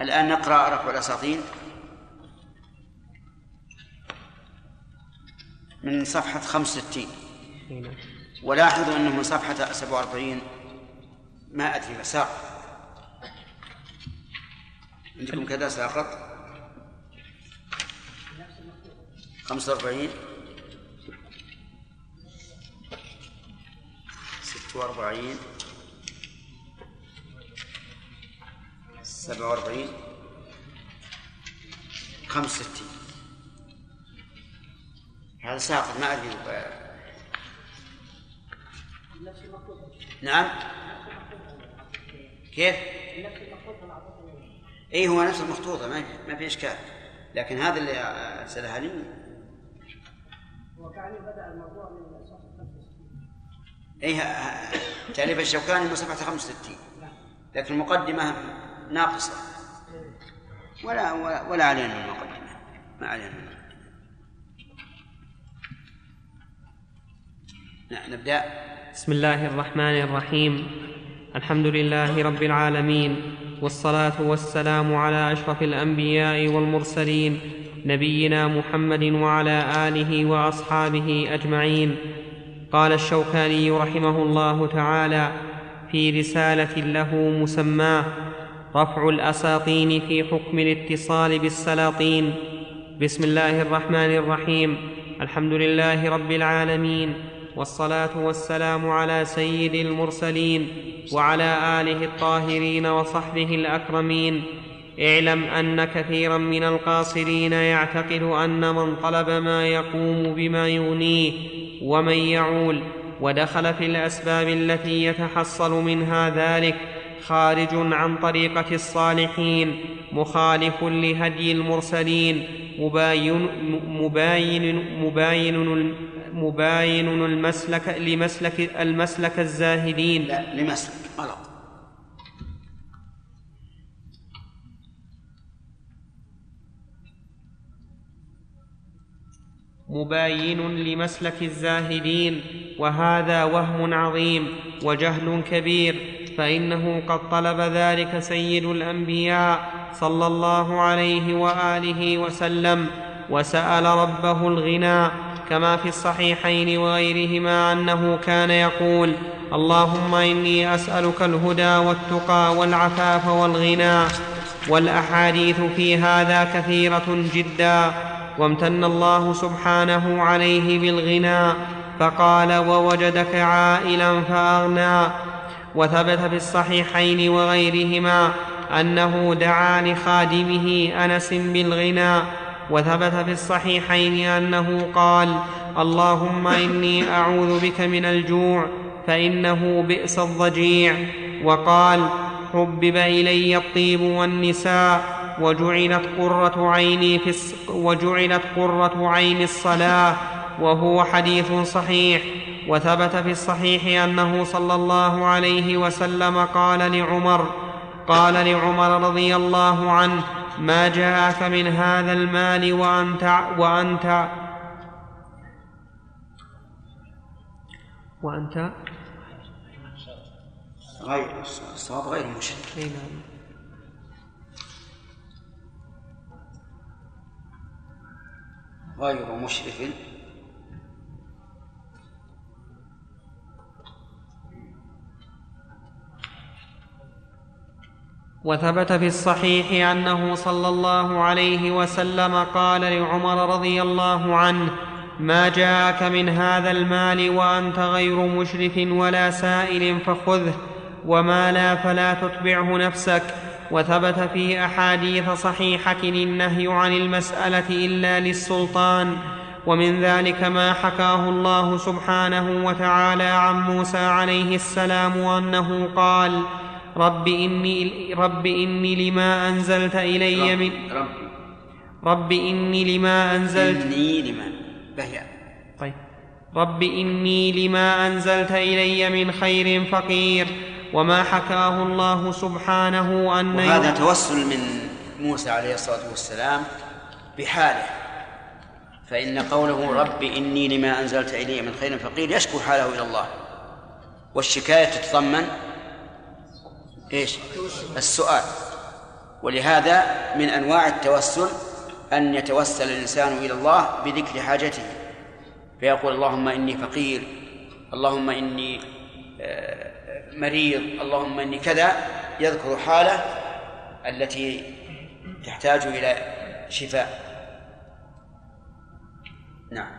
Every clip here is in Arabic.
الآن نقرأ رفع الأساطين من صفحة 65 ولاحظوا أنه من صفحة 47 ما أدري مساق عندكم كذا ساقط؟ 45 46 47 65 هذا ساقط ما أدري نعم؟ كيف؟ اي هو نفس المخطوطة ما ما في إشكال. لكن هذا اللي ارسلها لي. وكان بدا الموضوع من صفحه 65 اي تاليف الشوكاني من صفحه 65 لكن المقدمة ناقصة. ولا ولا علينا من المقدمه ما علينا من نعم نبدأ. بسم الله الرحمن الرحيم. الحمد لله رب العالمين والصلاة والسلام على أشرف الأنبياء والمرسلين نبينا محمد وعلى آله وأصحابه أجمعين. قال الشوكاني رحمه الله تعالى في رسالة له مسماه رفع الأساطين في حكم الاتصال بالسلاطين. بسم الله الرحمن الرحيم. الحمد لله رب العالمين. والصلاة والسلام على سيد المرسلين وعلى آله الطاهرين وصحبه الأكرمين. اعلم أن كثيرا من القاصرين يعتقد أن من طلب ما يقوم بما يغنيه ومن يعول ودخل في الأسباب التي يتحصل منها ذلك خارج عن طريقة الصالحين مخالف لهدي المرسلين مباين مباين مباين مباين المسلك لمسلك المسلك الزاهدين. لا لمسلك غلط مباين لمسلك الزاهدين وهذا وهم عظيم وجهل كبير. فإنه قد طلب ذلك سيد الأنبياء صلى الله عليه وآله وسلم وسأل ربه الغنى كما في الصحيحين وغيرهما أنه كان يقول اللهم إني أسألك الهدى والتقى والعفاف والغنى والأحاديث في هذا كثيرة جدا وامتن الله سبحانه عليه بالغنى فقال ووجدك عائلا فأغنى وثبت في الصحيحين وغيرهما أنه دعا لخادمه أنس بالغنى وثبت في الصحيحين أنه قال اللهم إني أعوذ بك من الجوع فإنه بئس الضجيع وقال حبب إلي الطيب والنساء وجعلت قرة عيني في. وجعلت قرة عين الصلاة وهو حديث صحيح وثبت في الصحيح أنه صلى الله عليه وسلم قال لعمر قال لعمر رضي الله عنه ما جاءك من هذا المال وأنت وأنت وأنت غير الصواب غير مشرك نعم. غير مشرف وثبت في الصحيح أنه صلى الله عليه وسلم قال لعمر رضي الله عنه ما جاءك من هذا المال وأنت غير مشرف ولا سائل فخذه وما لا فلا تتبعه نفسك. وثبت في أحاديث صحيحة النهي عن المسألة إلا للسلطان ومن ذلك ما حكاه الله سبحانه وتعالى عن موسى عليه السلام أنه قال رب إني, رب إني لما أنزلت إلي من رب. رب إني لما أنزلت إني لما بهيا طيب. رب إني لما أنزلت إلي من خير فقير. وما حكاه الله سبحانه أن وهذا توسل من موسى عليه الصلاة والسلام بحاله. فإن قوله رب إني لما أنزلت إلي من خير فقير يشكو حاله إلى الله. والشكاية تتضمن إيش؟ السؤال. ولهذا من أنواع التوسل أن يتوسل الإنسان إلى الله بذكر حاجته. فيقول اللهم إني فقير اللهم إني آه، مريض اللهم إني كذا يذكر حالة التي تحتاج إلى شفاء. نعم.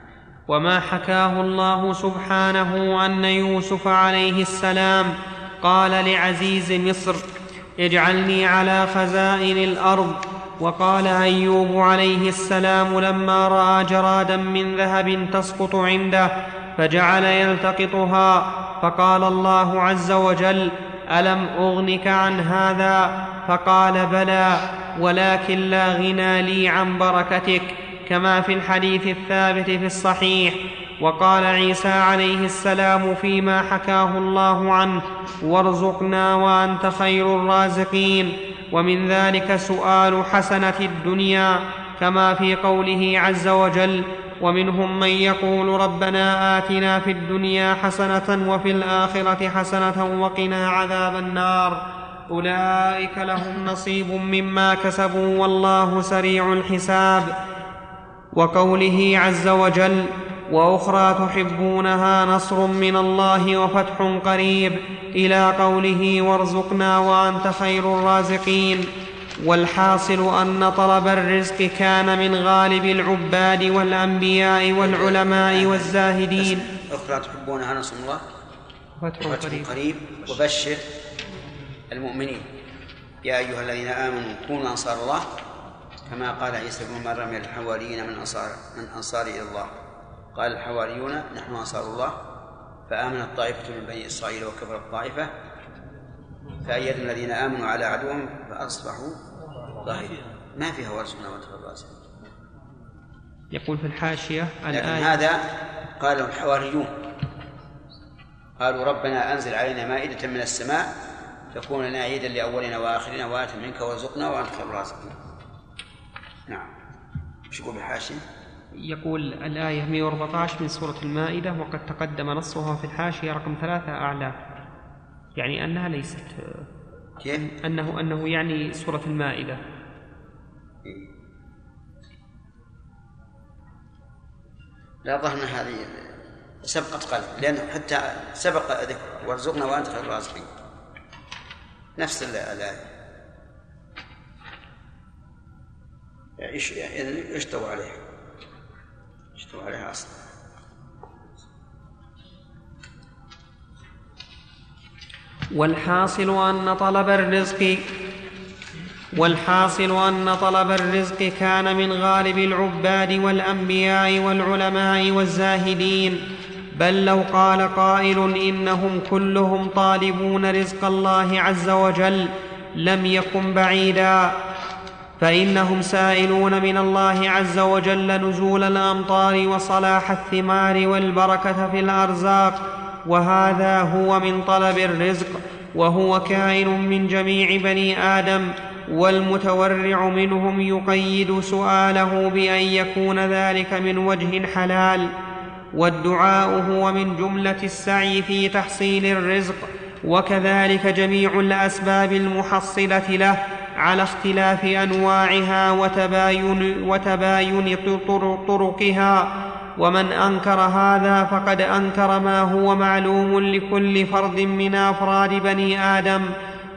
وما حكاه الله سبحانه أن يوسف عليه السلام قال لعزيز مصر اجعلني على خزائن الأرض. وقال أيوب عليه السلام لما رأى جرادا من ذهب تسقط عنده فجعل يلتقطها. فقال الله عز وجل ألم أغنك عن هذا؟ فقال بلى ولكن لا غنى لي عن بركتك كما في الحديث الثابت في الصحيح. وقال عيسى عليه السلام فيما حكاه الله عنه وارزقنا وأنت خير الرازقين. ومن ذلك سؤال حسنة الدنيا كما في قوله عز وجل ومنهم من يقول ربنا آتنا في الدنيا حسنة وفي الآخرة حسنة وقنا عذاب النار. أولئك لهم نصيب مما كسبوا والله سريع الحساب. وقوله عز وجل وأخرى تحبونها نصر من الله وفتح قريب إلى قوله وارزقنا وأنت خير الرازقين. والحاصل أن طلب الرزق كان من غالب العباد والأنبياء والعلماء والزاهدين. أخرى تحبونها نصر الله؟ فتح قريب, قريب. وبشر المؤمنين. يا أيها الذين آمنوا كونوا أنصار الله كما قال عيسى بن مريم للحواريين من انصار من أنصار إلى الله. قال الحواريون نحن أنصار الله فآمنت طائفة من بني إسرائيل وكفرت طائفة فأيدنا الذين آمنوا على عدوهم فأصبحوا ظاهرين. ما فيها ورسنا وانت الراسل يقول في الحاشية لكن هذا قاله الحواريون. قالوا ربنا أنزل علينا مائدة من السماء تكون لنا عيدا لأولنا وآخرنا وآت منك وارزقنا وأنت خير الرازقين نعم. إيش يقول بالحاشية؟ يقول الآية 114 من سورة المائدة وقد تقدم نصها في الحاشية رقم ثلاثة أعلى. يعني أنها ليست كيف؟ أنه أنه يعني سورة المائدة. لا ظهر هذه سبقت قلب لأنه حتى سبق ذكر وارزقنا وأنت خير الرازقين. نفس الآية. إيش يعني إيش عليها؟ عليها أصلا والحاصل أن طلب الرزق والحاصل أن طلب الرزق كان من غالب العباد والأنبياء والعلماء والزاهدين. بل لو قال قائل إنهم كلهم طالبون رزق الله عز وجل لم يكن بعيدا. فإنهم سائلون من الله عز وجل نزول الأمطار وصلاح الثمار والبركة في الأرزاق وهذا هو من طلب الرزق وهو كائن من جميع بني آدم والمتورع منهم يقيد سؤاله بأن يكون ذلك من وجه حلال. والدعاء هو من جملة السعي في تحصيل الرزق وكذلك جميع الأسباب المحصلة له. على اختلاف أنواعها وتباين وتباين طرقها. ومن أنكر هذا فقد أنكر ما هو معلوم لكل فرد من أفراد بني آدم.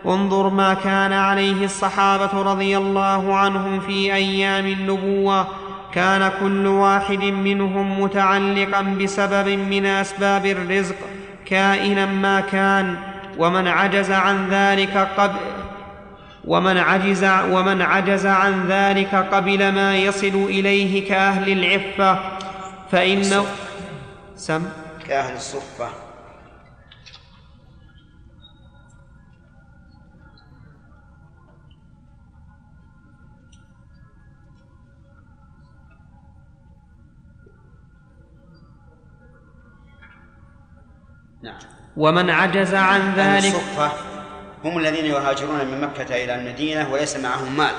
انظر ما كان عليه الصحابة رضي الله عنهم في أيام النبوة. كان كل واحد منهم متعلقا بسبب من أسباب الرزق كائنا ما كان. ومن عجز عن ذلك قبل ومن عجز ومن عجز عن ذلك قبل ما يصل إليه كأهل العفة فإنه سم. كأهل الصفة. نعم. ومن عجز عن ذلك هم الذين يهاجرون من مكة إلى المدينة وليس معهم مال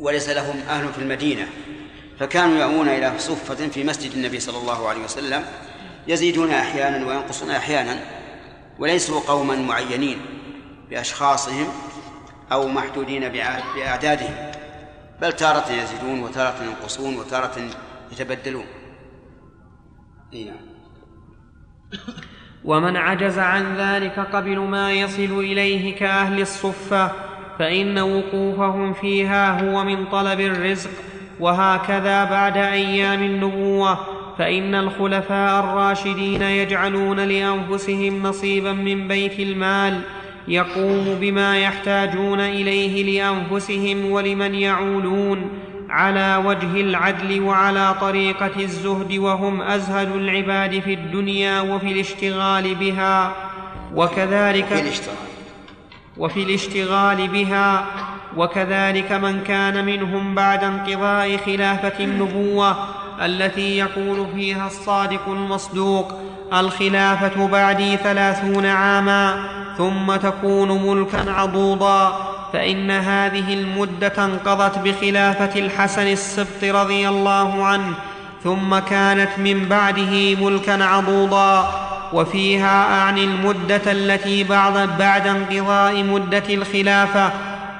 وليس لهم أهل في المدينة. فكانوا يأوون إلى صفة في مسجد النبي صلى الله عليه وسلم يزيدون أحيانا وينقصون أحيانا وليسوا قوما معينين بأشخاصهم أو محدودين بأعدادهم. بل تارة يزيدون وتارة ينقصون وتارة يتبدلون. نعم ومن عجز عن ذلك قبل ما يصل إليه كأهل الصفة فإن وقوفهم فيها هو من طلب الرزق. وهكذا بعد أيام النبوة فإن الخلفاء الراشدين يجعلون لأنفسهم نصيبا من بيت المال يقوم بما يحتاجون إليه لأنفسهم ولمن يعولون. على وجه العدل وعلى طريقة الزهد وهم أزهد العباد في الدنيا وفي الاشتغال بها. وكذلك في الاشتغال. وفي الاشتغال بها. وكذلك من كان منهم بعد انقضاء خلافة النبوة التي يقول فيها الصادق المصدوق الخلافة بعدي ثلاثون عاما ثم تكون ملكا عضوضا. فإن هذه المدة انقضت بخلافة الحسن السبط رضي الله عنه ثم كانت من بعده ملكا عضوضا وفيها أعني المدة التي بعد, بعد انقضاء مدة الخلافة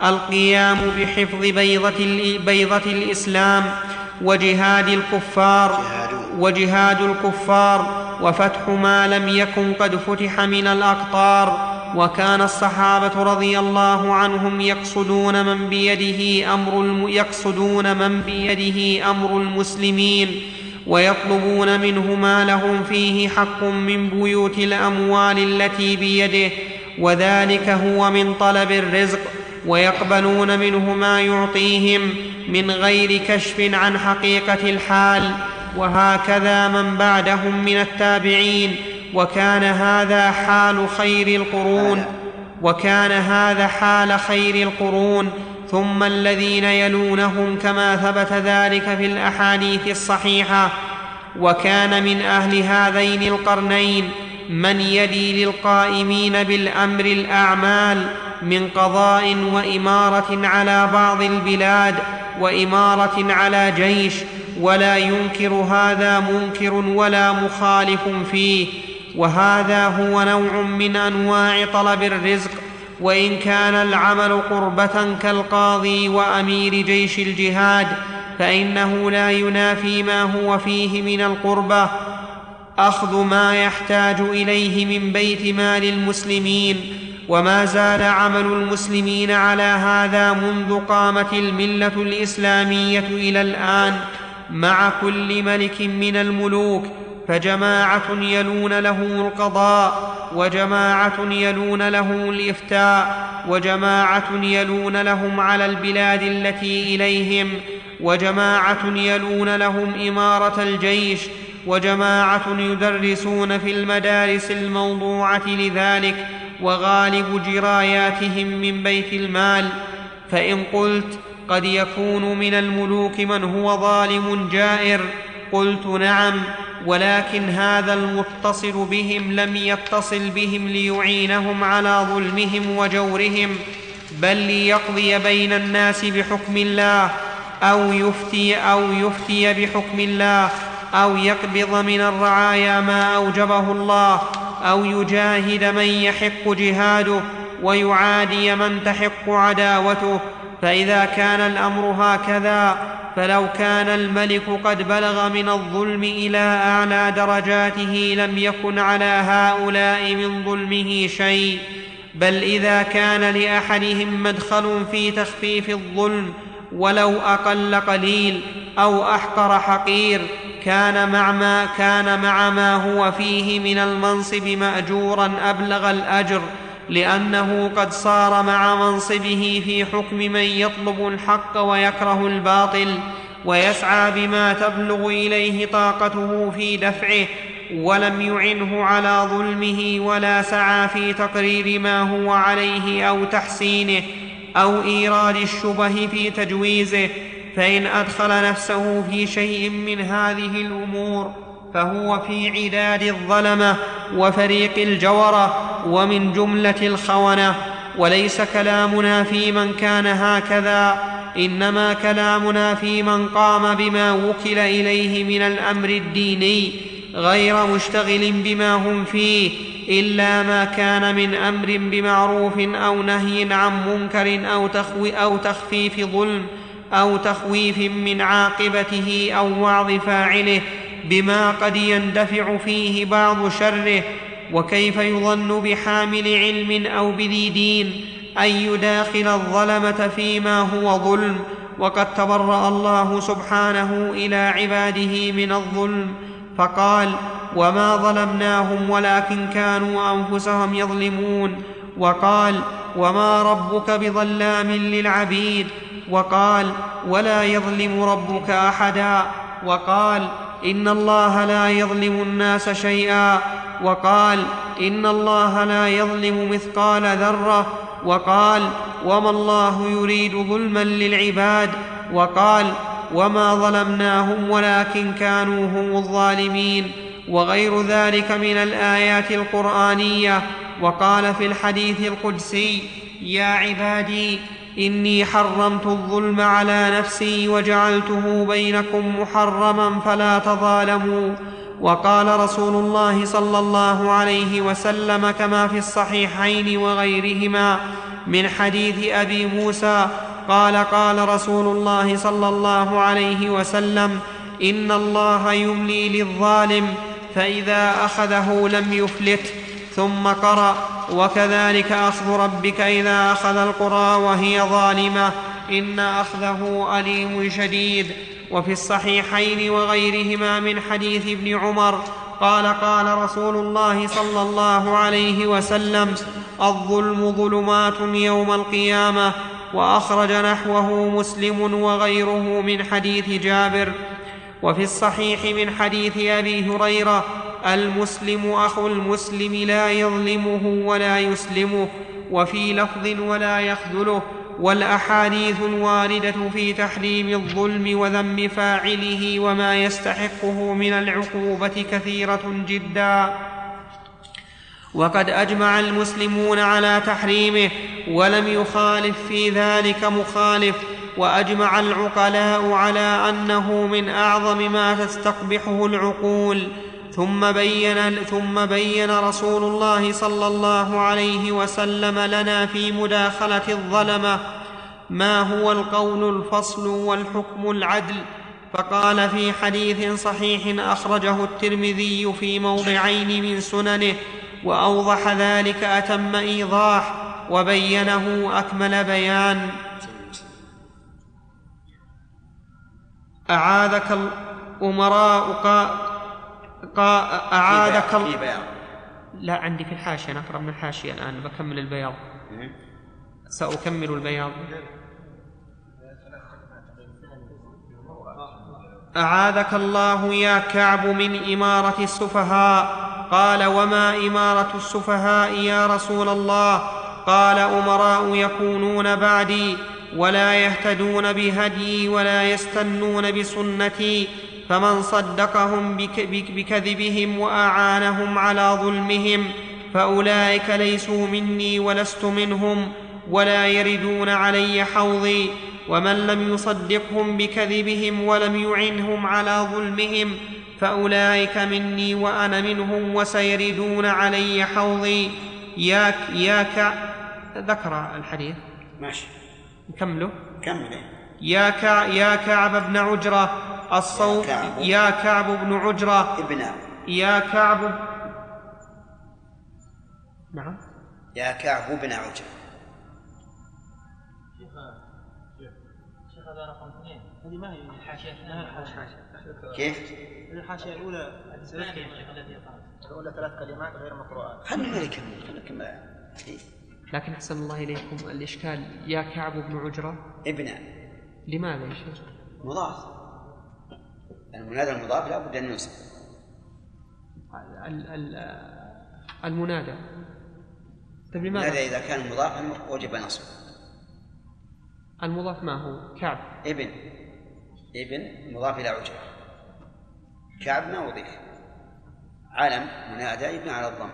القيام بحفظ بيضة, بيضة الإسلام وجهاد الكفار وجهاد الكفار وفتح ما لم يكن قد فتح من الأقطار. وكان الصحابة رضي الله عنهم يقصدون من بيده أمر يقصدون من بيده أمر المسلمين ويطلبون منه ما لهم فيه حق من بيوت الأموال التي بيده وذلك هو من طلب الرزق ويقبلون منه ما يعطيهم من غير كشف عن حقيقة الحال. وهكذا من بعدهم من التابعين. وكان هذا حال خير القرون وكان هذا حال خير القرون ثم الذين يلونهم كما ثبت ذلك في الأحاديث الصحيحة. وكان من أهل هذين القرنين من يلي للقائمين بالأمر الأعمال من قضاء وإمارة على بعض البلاد وإمارة على جيش ولا ينكر هذا منكر ولا مخالف فيه. وهذا هو نوع من أنواع طلب الرزق وإن كان العمل قربة كالقاضي وأمير جيش الجهاد فإنه لا ينافي ما هو فيه من القربة. أخذ ما يحتاج إليه من بيت مال المسلمين وما زال عمل المسلمين على هذا منذ قامت الملة الإسلامية إلى الآن مع كل ملك من الملوك. فجماعة يلون له القضاء وجماعة يلون له الإفتاء وجماعة يلون لهم على البلاد التي إليهم وجماعة يلون لهم إمارة الجيش وجماعة يدرسون في المدارس الموضوعة لذلك وغالب جراياتهم من بيت المال. فإن قلت قد يكون من الملوك من هو ظالم جائر قلت نعم ولكن هذا المتصل بهم لم يتصل بهم ليعينهم على ظلمهم وجورهم بل ليقضي بين الناس بحكم الله أو يفتي أو يفتي بحكم الله أو يقبض من الرعايا ما أوجبه الله أو يجاهد من يحق جهاده ويعادي من تحق عداوته فإذا كان الأمر هكذا فلو كان الملك قد بلغ من الظلم إلى أعلى درجاته لم يكن على هؤلاء من ظلمه شيء. بل إذا كان لأحدهم مدخل في تخفيف الظلم ولو أقل قليل أو أحقر حقير كان مع ما كان مع ما هو فيه من المنصب مأجورا أبلغ الأجر. لأنه قد صار مع منصبه في حكم من يطلب الحق ويكره الباطل ويسعى بما تبلغ إليه طاقته في دفعه ولم يعنه على ظلمه ولا سعى في تقرير ما هو عليه أو تحسينه أو إيراد الشبه في تجويزه فإن أدخل نفسه في شيء من هذه الأمور فهو في عداد الظلمة وفريق الجورة ومن جملة الخونة. وليس كلامنا في من كان هكذا إنما كلامنا في من قام بما وكل إليه من الأمر الديني غير مشتغل بما هم فيه إلا ما كان من أمر بمعروف أو نهي عن منكر أو, تخوي أو تخفيف ظلم أو تخويف من عاقبته أو وعظ فاعله. بما قد يندفع فيه بعض شره وكيف يظن بحامل علم أو بذي دين أن يداخل الظلمة فيما هو ظلم وقد تبرأ الله سبحانه إلى عباده من الظلم فقال وما ظلمناهم ولكن كانوا أنفسهم يظلمون وقال وما ربك بظلام للعبيد وقال ولا يظلم ربك أحدا وقال إن الله لا يظلم الناس شيئا. وقال إن الله لا يظلم مثقال ذرة. وقال وما الله يريد ظلما للعباد. وقال وما ظلمناهم ولكن كانوا هم الظالمين. وغير ذلك من الآيات القرآنية. وقال في الحديث القدسي يا عبادي إني حرمت الظلم على نفسي وجعلته بينكم محرما فلا تظالموا. وقال رسول الله صلى الله عليه وسلم كما في الصحيحين وغيرهما من حديث أبي موسى قال قال رسول الله صلى الله عليه وسلم إن الله يملي للظالم فإذا أخذه لم يفلت. ثم قرأ وكذلك اخذ ربك اذا اخذ القرى وهي ظالمه ان اخذه اليم شديد. وفي الصحيحين وغيرهما من حديث ابن عمر قال قال رسول الله صلى الله عليه وسلم الظلم ظلمات يوم القيامه واخرج نحوه مسلم وغيره من حديث جابر. وفي الصحيح من حديث ابي هريره المسلم أخو المسلم لا يظلمه ولا يسلمه وفي لفظ ولا يخذله والأحاديث الواردة في تحريم الظلم وذم فاعله وما يستحقه من العقوبة كثيرة جدا. وقد أجمع المسلمون على تحريمه ولم يخالف في ذلك مخالف وأجمع العقلاء على أنه من أعظم ما تستقبحه العقول. ثم بين ثم بين رسول الله صلى الله عليه وسلم لنا في مداخلة الظلمة ما هو القول الفصل والحكم العدل. فقال في حديث صحيح أخرجه الترمذي في موضعين من سننه وأوضح ذلك أتم إيضاح وبينه أكمل بيان. أعاذك الأمراء أعاذك في بياض لا عندي في الحاشية نقرا من الحاشية الآن بكمل البياض. سأكمل البياض. أعاذك الله يا كعب من إمارة السفهاء. قال وما إمارة السفهاء يا رسول الله؟ قال أمراء يكونون بعدي ولا يهتدون بهديي ولا يستنون بسنتي. فمن صدقهم بكذبهم وأعانهم على ظلمهم فأولئك ليسوا مني ولست منهم ولا يردون علي حوضي ومن لم يصدقهم بكذبهم ولم يعنهم على ظلمهم فأولئك مني وأنا منهم وسيردون علي حوضي. يا يا كع ذكر الحديث؟ ماشي. نكمله كمل يا كع يا كعب بن عجرة الصوم يا كعب. يا كعب بن عجرة. ابن يا كعب. نعم. يا كعب بن عجر شيخ هذا رقم اثنين هذه ما هي الحاشية كيف؟ الحاشية الأولى الأولى ثلاث كلمات غير مقروءات خلينا نكمل خلينا نكمل لكن أحسن الله إليكم الإشكال. يا كعب بن عجرة. ابن لماذا يا شيخ؟ مضاف. المنادى المضاف لا بد أن ينصب. ال- ال- المنادى. طيب لماذا؟ المنادى إذا كان مضافا وجب نصبه المضاف ما هو؟ كعب. ابن. ابن مضاف إلى عجره كعب ما اضيف علم منادى يبنى على الضم.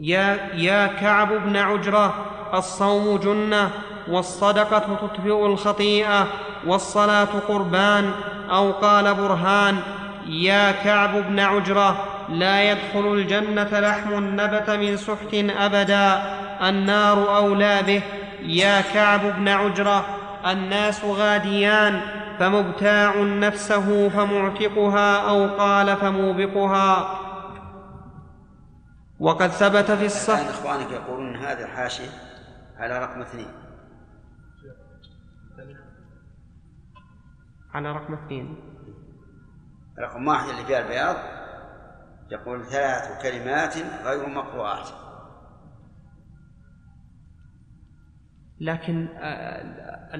يا يا كعب بن عجرة الصوم جنة والصدقة تطفئ الخطيئة. والصلاة قربان أو قال برهان يا كعب بن عجرة لا يدخل الجنة لحم نبت من سحت أبدا النار أولى به يا كعب بن عجرة الناس غاديان فمبتاع نفسه فمعتقها أو قال فموبقها. وقد ثبت في الصحيح الآن إخوانك يقولون هذا الحاشية على رقم اثنين. على رقم اثنين. رقم واحد اللي فيها البياض يقول ثلاث كلمات غير مقروءات لكن آه،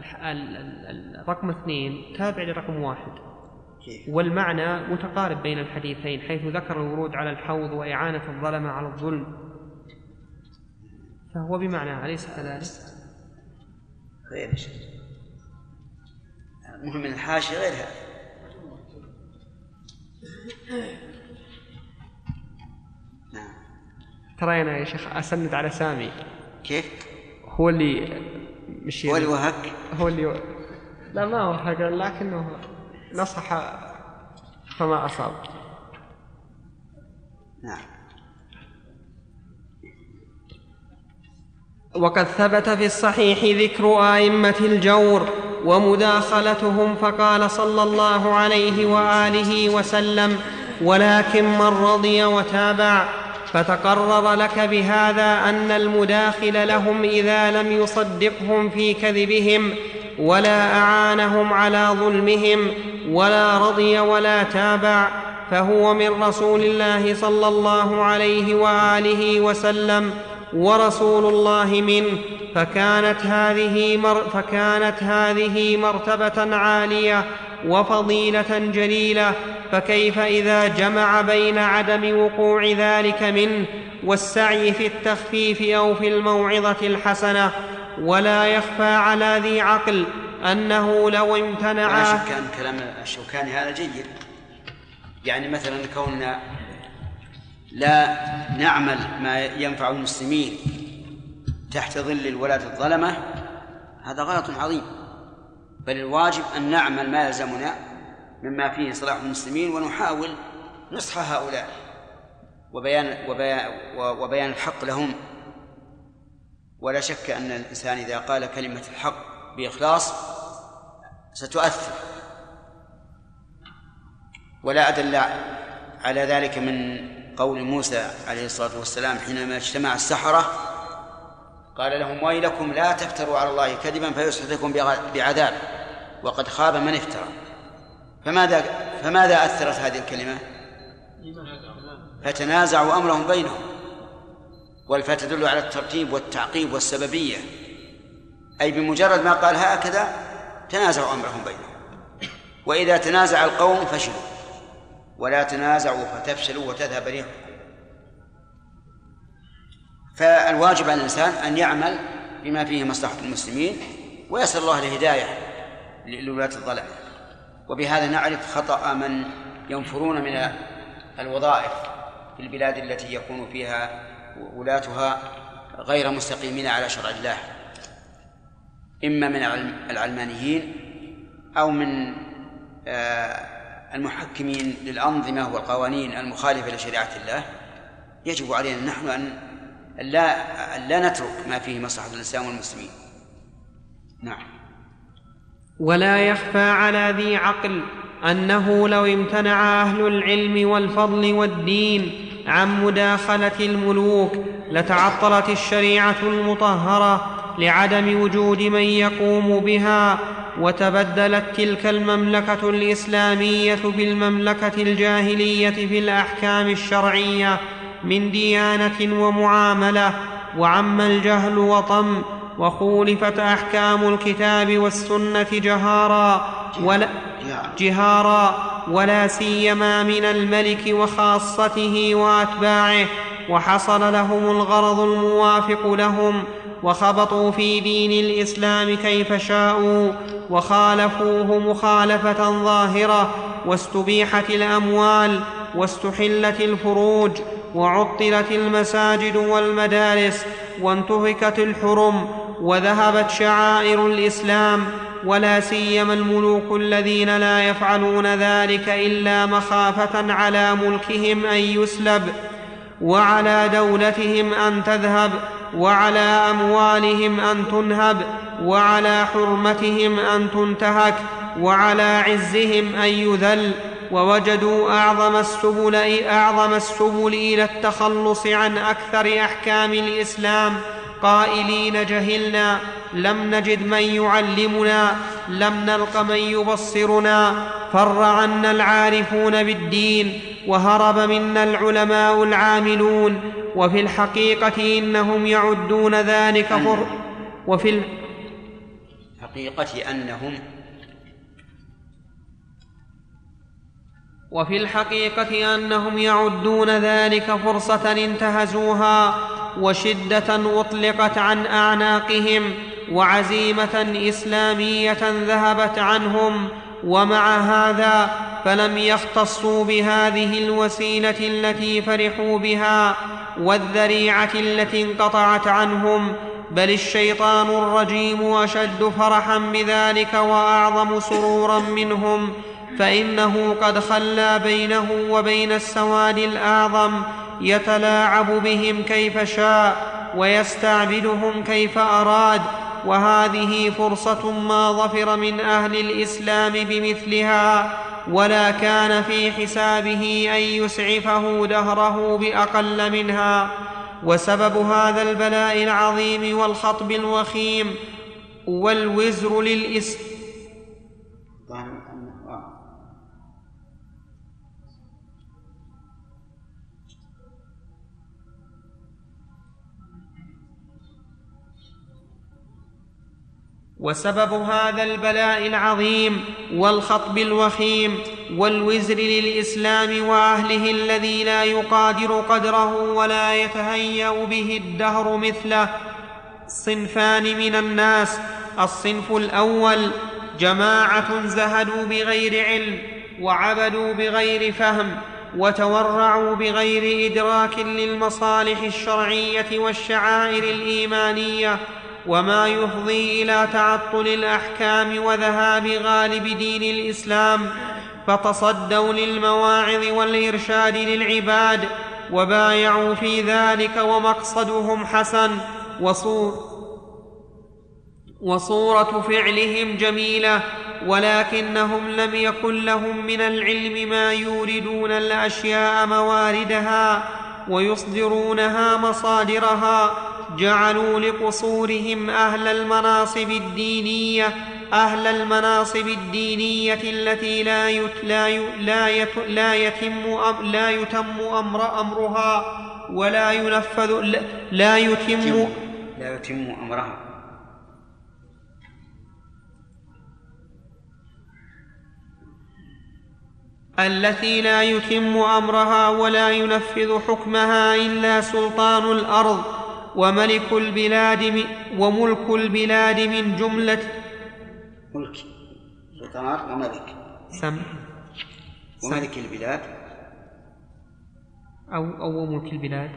رقم اثنين تابع لرقم واحد. كيف؟ والمعنى متقارب بين الحديثين حيث ذكر الورود على الحوض وإعانة الظلمة على الظلم. فهو بمعنى أليس كذلك؟ غير شيء. المهم من الحاشية غير هذا نعم. ترى أنا يا شيخ أسند على سامي. كيف؟ هو اللي مش هو اللي وهك؟ هو اللي لا ما حق لكنه نصح فما أصاب. نعم. وقد ثبت في الصحيح ذكر أئمة الجور. ومداخلتهم فقال صلى الله عليه وآله وسلم ولكن من رضي وتابع فتقرر لك بهذا أن المداخل لهم إذا لم يصدقهم في كذبهم ولا أعانهم على ظلمهم ولا رضي ولا تابع فهو من رسول الله صلى الله عليه وآله وسلم ورسول الله منه فكانت هذه مر فكانت هذه مرتبة عالية وفضيلة جليلة فكيف إذا جمع بين عدم وقوع ذلك منه والسعي في التخفيف أو في الموعظة الحسنة؟ ولا يخفى على ذي عقل أنه لو امتنع شك أن كلام الشوكاني هذا جيد. يعني مثلا كوننا لا نعمل ما ينفع المسلمين تحت ظل الولاة الظلمة هذا غلط عظيم. بل الواجب أن نعمل ما يلزمنا مما فيه صلاح المسلمين ونحاول نصح هؤلاء وبيان وبيان الحق لهم. ولا شك أن الإنسان إذا قال كلمة الحق بإخلاص ستؤثر. ولا أدل على ذلك من قول موسى عليه الصلاة والسلام حينما اجتمع السحرة قال لهم ويلكم لا تفتروا على الله كذبا فيسحتكم بعذاب وقد خاب من افترى. فماذا فماذا أثرت هذه الكلمة؟ فتنازعوا أمرهم بينهم والفاء تدل على الترتيب والتعقيب والسببية. أي بمجرد ما قال هكذا تنازعوا أمرهم بينهم. وإذا تنازع القوم فشلوا. ولا تنازعوا فتفشلوا وتذهب ريحكم. فالواجب على الإنسان أن يعمل بما فيه مصلحة المسلمين ويسأل الله الهداية لولاة الظلم. وبهذا نعرف خطأ من ينفرون من الوظائف في البلاد التي يكون فيها ولاتها غير مستقيمين على شرع الله. إما من العلمانيين أو من المحكمين للأنظمة والقوانين المخالفة لشريعة الله يجب علينا نحن أن لا أن لا نترك ما فيه مصلحة الإسلام والمسلمين. نعم. ولا يخفى على ذي عقل أنه لو امتنع أهل العلم والفضل والدين عن مداخلة الملوك لتعطلت الشريعة المطهرة لعدم وجود من يقوم بها وتبدلت تلك المملكة الإسلامية بالمملكة الجاهلية في الاحكام الشرعية من ديانة ومعاملة وعم الجهل وطم وخولفت أحكام الكتاب والسنة جهارا ولا جهارا ولا سيما من الملك وخاصته وأتباعه وحصل لهم الغرض الموافق لهم وخبطوا في دين الإسلام كيف شاءوا وخالفوه مخالفة ظاهرة واستبيحت الأموال واستحلت الفروج وعطلت المساجد والمدارس وانتهكت الحرم وذهبت شعائر الإسلام ولا سيما الملوك الذين لا يفعلون ذلك إلا مخافة على ملكهم أن يسلب وعلى دولتهم أن تذهب وعلى أموالهم أن تنهب وعلى حرمتهم أن تنتهك وعلى عزهم أن يذل. ووجدوا أعظم السبل أعظم السبل إلى التخلص عن أكثر أحكام الإسلام. قائلين جهلنا لم نجد من يعلمنا لم نلق من يبصرنا. فر عنا العارفون بالدين وهرب منا العلماء العاملون. وفي الحقيقة إنهم يعدون ذلك فر وفي الحقيقة أنهم وفي الحقيقة أنهم يعدون ذلك فرصة انتهزوها. وشدة أطلقت عن أعناقهم وعزيمة إسلامية ذهبت عنهم ومع هذا فلم يختصوا بهذه الوسيلة التي فرحوا بها والذريعة التي انقطعت عنهم بل الشيطان الرجيم أشد فرحا بذلك وأعظم سرورا منهم فإنه قد خلى بينه وبين السواد الأعظم يتلاعب بهم كيف شاء ويستعبدهم كيف أراد وهذه فرصة ما ظفر من أهل الإسلام بمثلها ولا كان في حسابه أن يسعفه دهره بأقل منها. وسبب هذا البلاء العظيم والخطب الوخيم والوزر للإسلام وسبب هذا البلاء العظيم والخطب الوخيم والوزر للإسلام وأهله الذي لا يقادر قدره ولا يتهيأ به الدهر مثله. صنفان من الناس. الصنف الأول جماعة زهدوا بغير علم وعبدوا بغير فهم وتورعوا بغير إدراك للمصالح الشرعية والشعائر الإيمانية وما يفضي إلى تعطل الأحكام وذهاب غالب دين الإسلام فتصدوا للمواعظ والإرشاد للعباد وبايعوا في ذلك ومقصدهم حسن وصور وصورة فعلهم جميلة ولكنهم لم يكن لهم من العلم ما يوردون الأشياء مواردها ويصدرونها مصادرها. جعلوا لقصورهم أهل المناصب الدينية أهل المناصب الدينية التي لا يت لا لا, يت لا يتم أم لا يتم أمر أمرها ولا ينفذ لا يتم لا يتم أمرها. التي لا يتم أمرها ولا ينفذ حكمها إلا سلطان الأرض. وملك البلاد من وملك البلاد من جملة ملك. سلطان وملك. سم. وملك البلاد. أو أو ملك البلاد.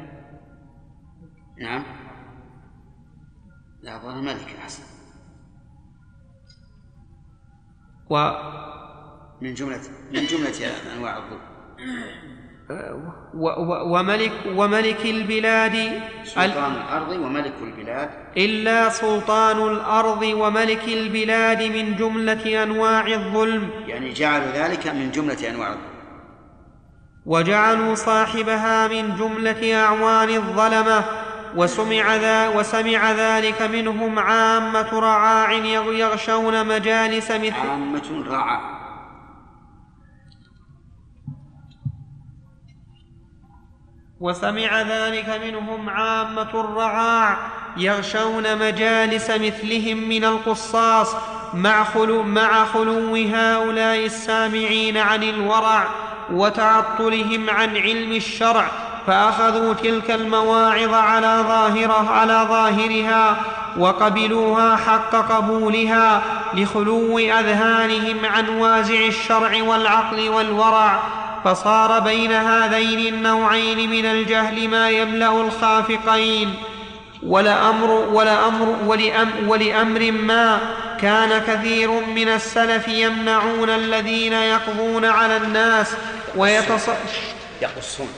نعم. لا أظن ملك أحسن و من جملة من جملة أنواع الظلم. وملك وملك البلاد سلطان الأرض وملك البلاد. إلا سلطان الأرض وملك البلاد من جملة أنواع الظلم. يعني جعلوا ذلك من جملة أنواع الظلم. وجعلوا صاحبها من جملة أعوان الظلمة. وسمع ذا وسمع ذلك منهم عامة رعاع يغشون مجالس مثل عامة رعاع. وسمع ذلك منهم عامة الرعاع يغشون مجالس مثلهم من القصاص مع خلو, مع خلو هؤلاء السامعين عن الورع وتعطلهم عن علم الشرع فأخذوا تلك المواعظ على ظاهره على ظاهرها وقبلوها حق قبولها لخلو أذهانهم عن وازع الشرع والعقل والورع فصار بين هذين النوعين من الجهل ما يملأ الخافقين. ولأمر, ولأمر, ولأم ولأمر ما كان كثير من السلف يمنعون الذين يقضون على الناس ويتص... يقصون.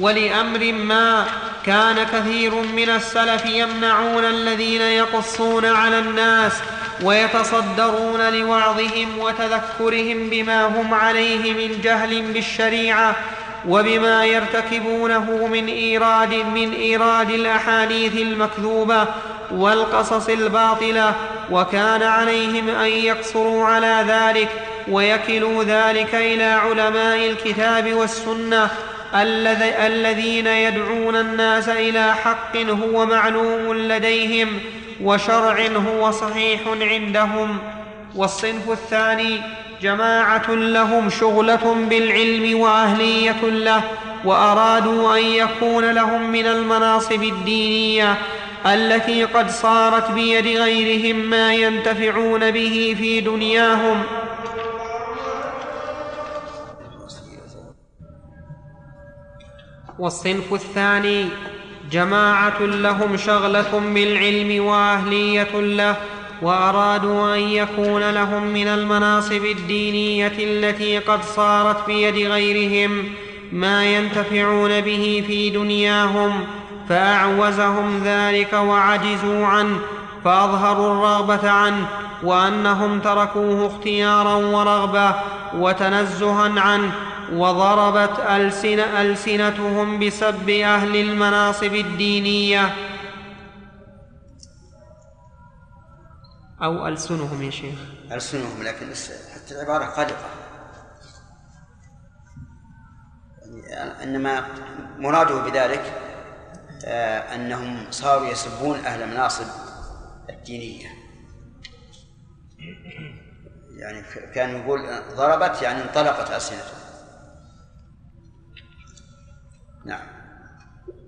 ولأمر ما كان كثير من السلف يمنعون الذين يقصون على الناس ويتصدرون لوعظهم وتذكرهم بما هم عليه من جهل بالشريعة وبما يرتكبونه من إيراد من إيراد الأحاديث المكذوبة والقصص الباطلة وكان عليهم أن يقصروا على ذلك ويكلوا ذلك إلى علماء الكتاب والسنة الذين يدعون الناس إلى حق هو معلوم لديهم وشرع هو صحيح عندهم. والصنف الثاني جماعة لهم شغلة بالعلم وأهلية له وأرادوا أن يكون لهم من المناصب الدينية التي قد صارت بيد غيرهم ما ينتفعون به في دنياهم. والصنف الثاني جماعة لهم شغلة بالعلم وأهلية له وأرادوا أن يكون لهم من المناصب الدينية التي قد صارت بيد غيرهم ما ينتفعون به في دنياهم فأعوزهم ذلك وعجزوا عنه فأظهروا الرغبة عنه وأنهم تركوه اختيارا ورغبة وتنزها عنه وضربت ألسن ألسنتهم بسب أهل المناصب الدينية. أو ألسنهم يا شيخ. ألسنهم لكن حتى العبارة قلقة. إنما مراده بذلك آه، أنهم صاروا يسبون أهل المناصب الدينية. يعني كان يقول ضربت يعني انطلقت ألسنتهم. نعم.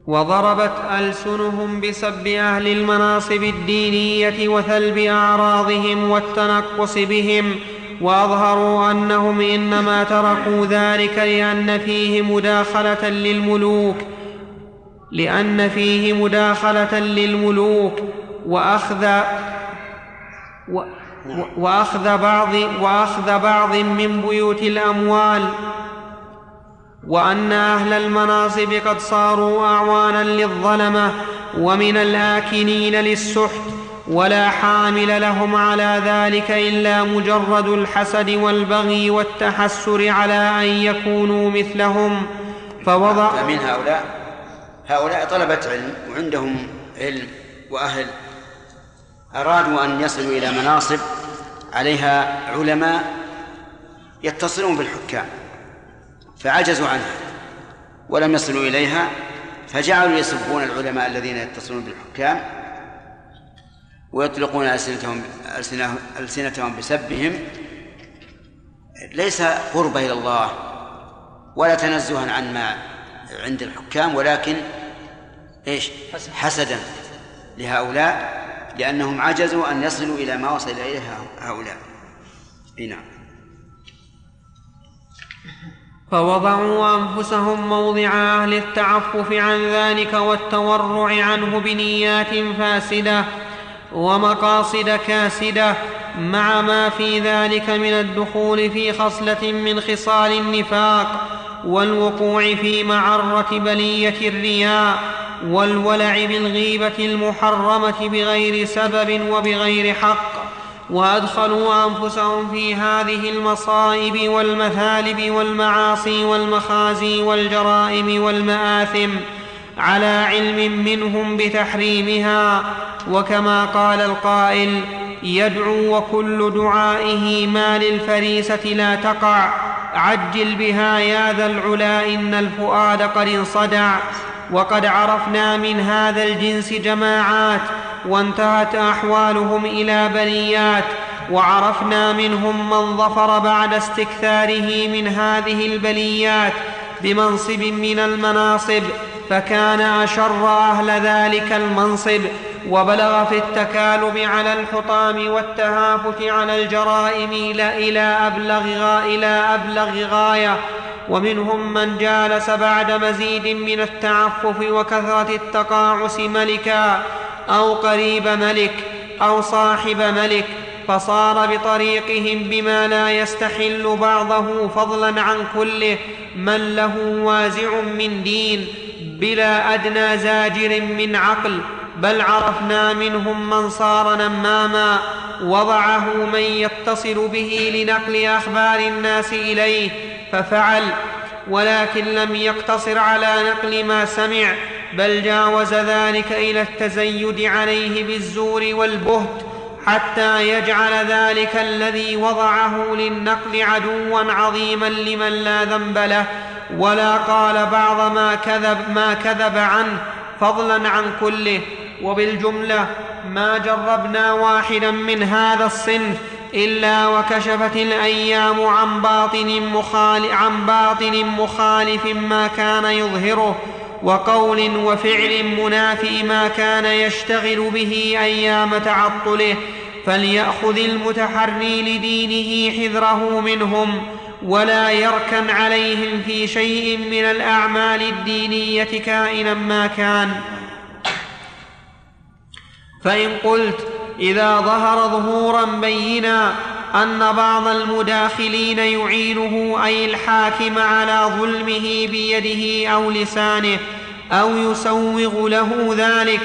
وضربت ألسنهم بسب أهل المناصب الدينية وثلب أعراضهم والتنقص بهم وأظهروا أنهم إنما تركوا ذلك لأن فيه مداخلة للملوك لأن فيه مداخلة للملوك وأخذ و وأخذ بعض وأخذ بعض من بيوت الأموال وأن أهل المناصب قد صاروا أعوانا للظلمة ومن الاكنين للسحت ولا حامل لهم على ذلك إلا مجرد الحسد والبغي والتحسر على أن يكونوا مثلهم. فوضع من هؤلاء هؤلاء طلبة علم وعندهم علم وأهل أرادوا أن يصلوا إلى مناصب عليها علماء يتصلون بالحكام فعجزوا عنها ولم يصلوا إليها فجعلوا يسبون العلماء الذين يتصلون بالحكام ويطلقون ألسنتهم ألسنتهم بسبهم. ليس قربة إلى الله ولا تنزها عن ما عند الحكام ولكن إيش؟ حسدا لهؤلاء. لأنهم عجزوا أن يصلوا إلى ما وصل إليه هؤلاء. نعم. فوضعوا أنفسهم موضع أهل التعفف عن ذلك والتورع عنه بنيات فاسدة ومقاصد كاسدة مع ما في ذلك من الدخول في خصلة من خصال النفاق والوقوع في معرة بلية الرياء والولع بالغيبة المحرمة بغير سبب وبغير حق وأدخلوا أنفسهم في هذه المصائب والمثالب والمعاصي والمخازي والجرائم والمآثم على علم منهم بتحريمها. وكما قال القائل يدعو وكل دعائه ما للفريسة لا تقع عجل بها يا ذا العلا إن الفؤاد قد انصدع. وقد عرفنا من هذا الجنس جماعات وانتهت أحوالهم إلى بليات وعرفنا منهم من ظفر بعد استكثاره من هذه البليات بمنصب من المناصب فكان أشر أهل ذلك المنصب وبلغ في التكالب على الحطام والتهافت على الجرائم إلى أبلغ إلى أبلغ غاية. ومنهم من جالس بعد مزيد من التعفف وكثرة التقاعس ملكا أو قريب ملك أو صاحب ملك. فصار بطريقهم بما لا يستحل بعضه فضلا عن كله. من له وازع من دين بلا أدنى زاجر من عقل. بل عرفنا منهم من صار نماما وضعه من يتصل به لنقل أخبار الناس إليه ففعل ولكن لم يقتصر على نقل ما سمع بل جاوز ذلك إلى التزيد عليه بالزور والبهت حتى يجعل ذلك الذي وضعه للنقل عدوا عظيما لمن لا ذنب له ولا قال بعض ما كذب ما كذب عنه فضلا عن كله. وبالجملة ما جربنا واحدا من هذا الصنف إلا وكشفت الأيام عن باطن مخالف, عن باطن مخالف ما كان يظهره وقول وفعل منافي ما كان يشتغل به أيام تعطله فليأخذ المتحري لدينه حذره منهم ولا يركن عليهم في شيء من الأعمال الدينية كائنا ما كان. فإن قلت إذا ظهر ظهورا بينا أن بعض المداخلين يعينه أي الحاكم على ظلمه بيده أو لسانه أو يسوغ له ذلك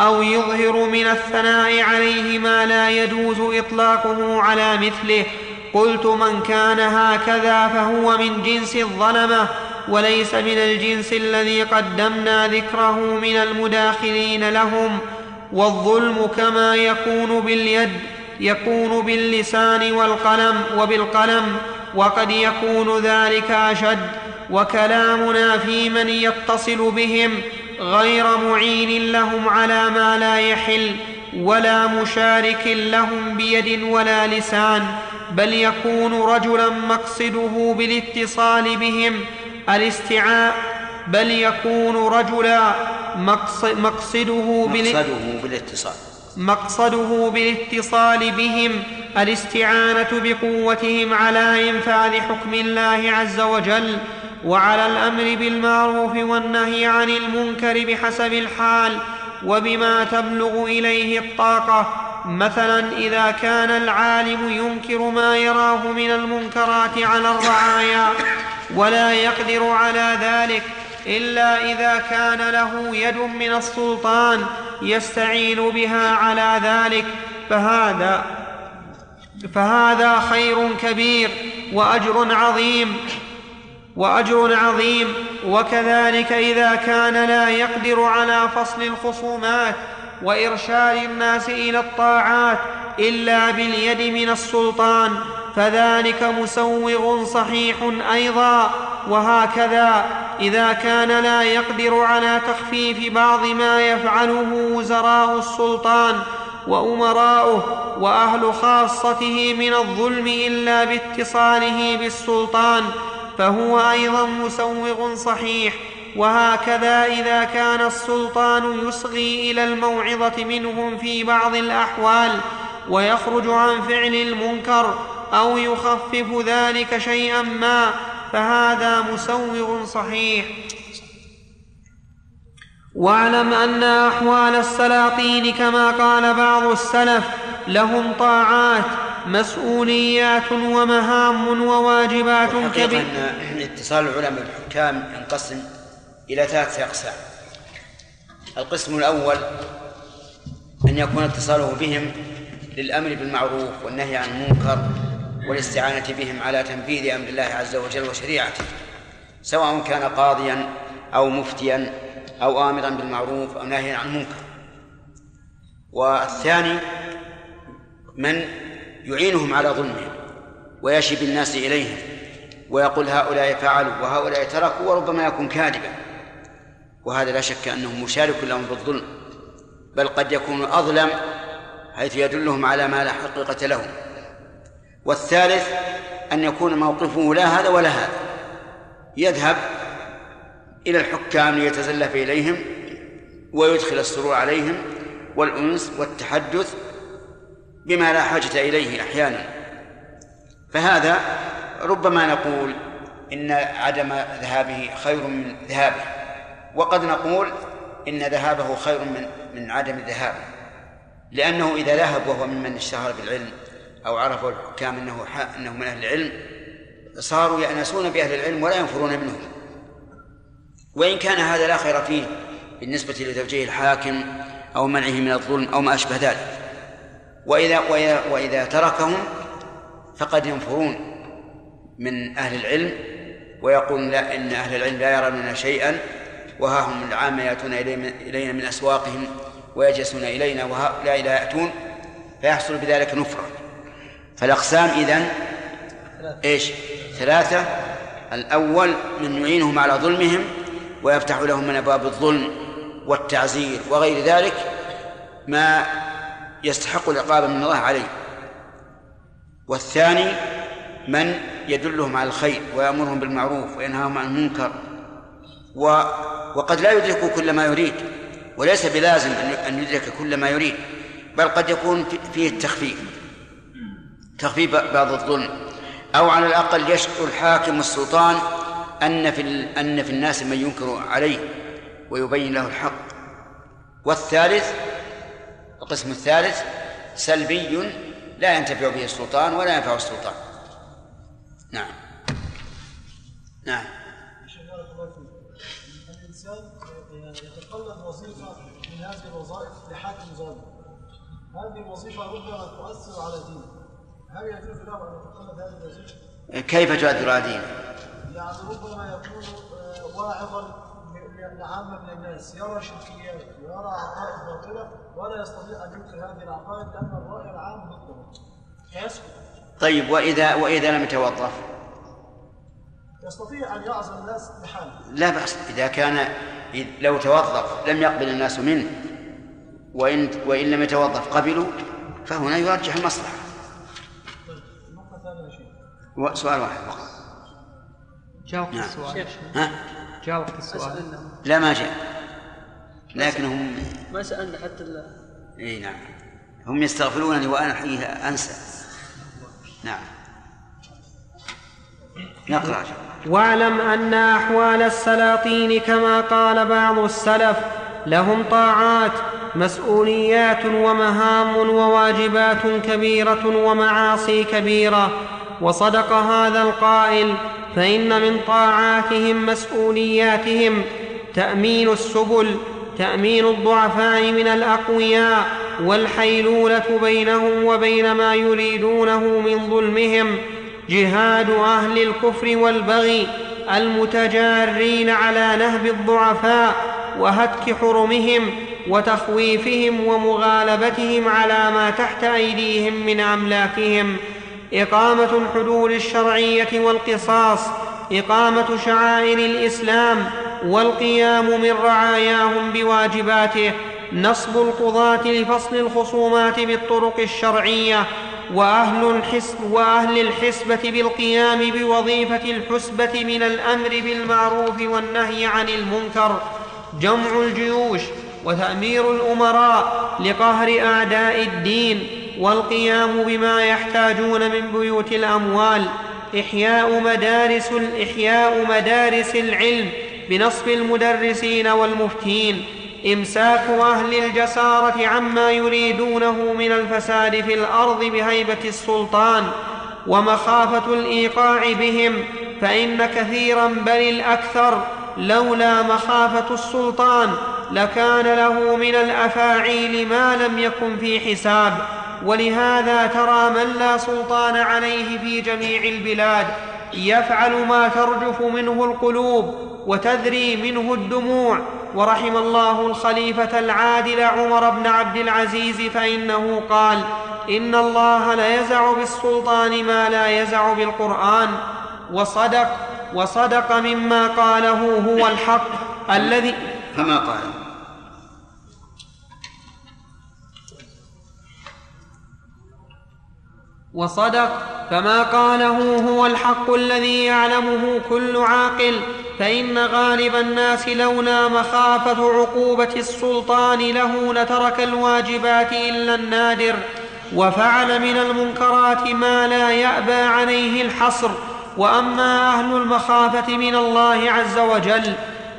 أو يظهر من الثناء عليه ما لا يجوز إطلاقه على مثله قلت من كان هكذا فهو من جنس الظلمه وليس من الجنس الذي قدمنا ذكره من المداخلين لهم والظلم كما يكون باليد يكون باللسان والقلم وبالقلم وقد يكون ذلك أشد. وكلامنا في من يتصل بهم غير معين لهم على ما لا يحل ولا مشارك لهم بيد ولا لسان. بل يكون رجلا مقصده بالاتصال بهم الاستعاء. بل يكون رجلا مقصده, مقصده بالاتصال. مقصده بالاتصال بهم الاستعانة بقوتهم على إنفاذ حكم الله عز وجل وعلى الأمر بالمعروف والنهي عن المنكر بحسب الحال وبما تبلغ إليه الطاقة. مثلا إذا كان العالم ينكر ما يراه من المنكرات على الرعايا ولا يقدر على ذلك إلا إذا كان له يد من السلطان يستعين بها على ذلك فهذا فهذا خير كبير وأجر عظيم وأجر عظيم وكذلك إذا كان لا يقدر على فصل الخصومات وإرشاد الناس إلى الطاعات إلا باليد من السلطان. فذلك مسوغ صحيح أيضا. وهكذا إذا كان لا يقدر على تخفيف بعض ما يفعله وزراء السلطان وأمراؤه وأهل خاصته من الظلم إلا باتصاله بالسلطان فهو أيضا مسوغ صحيح. وهكذا إذا كان السلطان يصغي إلى الموعظة منهم في بعض الأحوال ويخرج عن فعل المنكر أو يخفف ذلك شيئا ما فهذا مسوغ صحيح. واعلم أن أحوال السلاطين كما قال بعض السلف لهم طاعات مسؤوليات ومهام وواجبات كبيرة. أن اتصال العلماء بالحكام ينقسم إلى ثلاثة أقسام. القسم الأول أن يكون اتصاله بهم للأمر بالمعروف والنهي عن المنكر والاستعانة بهم على تنفيذ أمر الله عز وجل وشريعته سواء كان قاضيا أو مفتيا أو آمرا بالمعروف أو ناهيا عن المنكر. والثاني من يعينهم على ظلمهم ويشي بالناس إليهم ويقول هؤلاء فعلوا وهؤلاء تركوا وربما يكون كاذبا. وهذا لا شك أنه مشارك لهم بالظلم بل قد يكون أظلم حيث يدلهم على ما لا حقيقة له. والثالث أن يكون موقفه لا هذا ولا هذا. يذهب إلى الحكام ليتزلف إليهم ويدخل السرور عليهم والأنس والتحدث بما لا حاجة إليه أحيانا. فهذا ربما نقول إن عدم ذهابه خير من ذهابه وقد نقول إن ذهابه خير من من عدم ذهابه. لأنه إذا ذهب وهو ممن اشتهر بالعلم أو عرفوا الحكام أنه أنه من أهل العلم صاروا يأنسون بأهل العلم ولا ينفرون منهم. وإن كان هذا لا خير فيه بالنسبة لتوجيه الحاكم أو منعه من الظلم أو ما أشبه ذلك. وإذا وإذا, تركهم فقد ينفرون من أهل العلم ويقولون لا إن أهل العلم لا يرون شيئا وها هم العامة يأتون إلينا من أسواقهم ويجلسون إلينا وهؤلاء لا يأتون فيحصل بذلك نفرة. فالأقسام إذن إيش؟ ثلاثة. الأول من يعينهم على ظلمهم ويفتح لهم من أبواب الظلم والتعزير وغير ذلك ما يستحق العقاب من الله عليه. والثاني من يدلهم على الخير ويأمرهم بالمعروف وينهاهم عن المنكر و وقد لا يدرك كل ما يريد. وليس بلازم أن يدرك كل ما يريد بل قد يكون فيه التخفيف. تخفيف بعض الظلم. أو على الأقل يشعر الحاكم السلطان أن في أن في الناس من ينكر عليه ويبين له الحق. والثالث القسم الثالث سلبي لا ينتفع به السلطان ولا ينفع السلطان. نعم. نعم. هذه الوظيفة ربما تؤثر على دينه هل يجوز له أن يتقلد هذه الوظيفة؟ كيف تؤثر على دينه؟ يعني ربما يكون واعظا لعامة من الناس يرى شركيات ويرى عقائد باطلة ولا يستطيع أن ينكر هذه العقائد لأن الرأي العام ضده. فيسكت طيب وإذا وإذا لم يتوظف؟ يستطيع أن يعزل الناس بحاله. لا بأس إذا كان لو توظف لم يقبل الناس منه. وإن وإن لم يتوظف قبلوا فهنا يرجح المصلحة. سؤال واحد فقط. جاوبت نعم. السؤال. ها؟ جاوبت السؤال. لا ما جاء. لكنهم ما سألنا حتى ال- إي نعم. هم يستغفرونني وأنا حقيقة أنسى. نعم. نقرأ. واعلم أن أحوال السلاطين كما قال بعض السلف لهم طاعات مسؤوليات ومهام وواجبات كبيرة ومعاصي كبيرة. وصدق هذا القائل فإن من طاعاتهم مسؤولياتهم تأمين السبل تأمين الضعفاء من الأقوياء والحيلولة بينهم وبين ما يريدونه من ظلمهم. جهاد أهل الكفر والبغي المتجارين على نهب الضعفاء وهتك حرمهم وتخويفهم ومغالبتهم على ما تحت أيديهم من أملاكهم. إقامة الحدود الشرعية والقصاص إقامة شعائر الإسلام والقيام من رعاياهم بواجباته نصب القضاة لفصل الخصومات بالطرق الشرعية وأهل, الحسب وأهل الحسبة بالقيام بوظيفة الحسبة من الأمر بالمعروف والنهي عن المنكر. جمع الجيوش وتأمير الأمراء لقهر أعداء الدين والقيام بما يحتاجون من بيوت الأموال. إحياء مدارس إحياء مدارس العلم بنصب المدرسين والمفتين. إمساك أهل الجسارة عما يريدونه من الفساد في الأرض بهيبة السلطان. ومخافة الإيقاع بهم فإن كثيرا بل الأكثر لولا مخافة السلطان لكان له من الأفاعيل ما لم يكن في حساب. ولهذا ترى من لا سلطان عليه في جميع البلاد يفعل ما ترجف منه القلوب وتذري منه الدموع. ورحم الله الخليفة العادل عمر بن عبد العزيز فإنه قال إن الله ليزع بالسلطان ما لا يزع بالقرآن. وصدق وصدق مما قاله هو الحق الذي فما قال. وصدق فما قاله هو الحق الذي يعلمه كل عاقل فإن غالب الناس لولا مخافة عقوبة السلطان له لترك الواجبات إلا النادر وفعل من المنكرات ما لا يأبى عليه الحصر. وأما أهل المخافة من الله عز وجل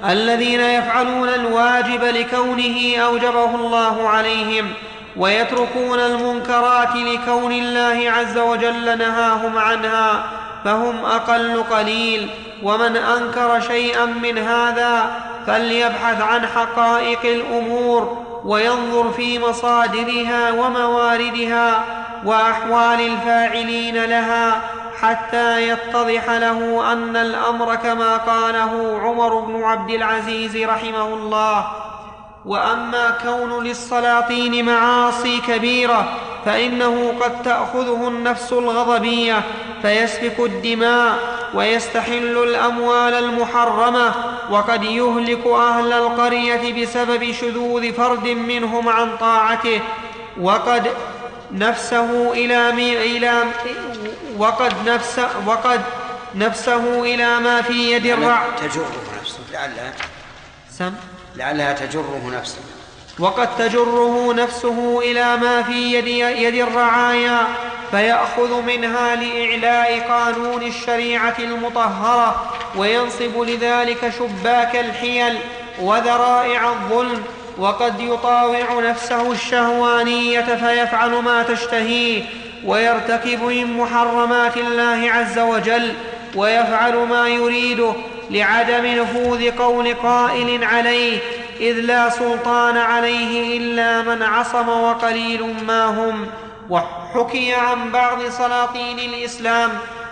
الذين يفعلون الواجب لكونه أوجبه الله عليهم ويتركون المنكرات لكون الله عز وجل نهاهم عنها فهم أقل قليل ومن أنكر شيئا من هذا فليبحث عن حقائق الأمور وينظر في مصادرها ومواردها وأحوال الفاعلين لها حتى يتضح له أن الأمر كما قاله عمر بن عبد العزيز رحمه الله. وأما كون للسلاطين معاصي كبيرة فإنه قد تأخذه النفس الغضبية فيسفك الدماء ويستحل الأموال المحرمة وقد يهلك أهل القرية بسبب شذوذ فرد منهم عن طاعته وقد نفسه إلى, إلى وقد نفس وقد نفسه إلى ما في يد الرع تجره نفسه لعلها سم؟ لعلها تجره نفسه. وقد تجره نفسه إلى ما في يد, يد الرعايا فيأخذ منها لإعلاء قانون الشريعة المطهرة وينصب لذلك شباك الحيل وذرائع الظلم وقد يطاوع نفسه الشهوانية فيفعل ما تشتهيه. ويرتكب من محرمات الله عز وجل ويفعل ما يريده لعدم نفوذ قول قائل عليه إذ لا سلطان عليه إلا من عصم وقليل ما هم. وحكي عن بعض سلاطين الإسلام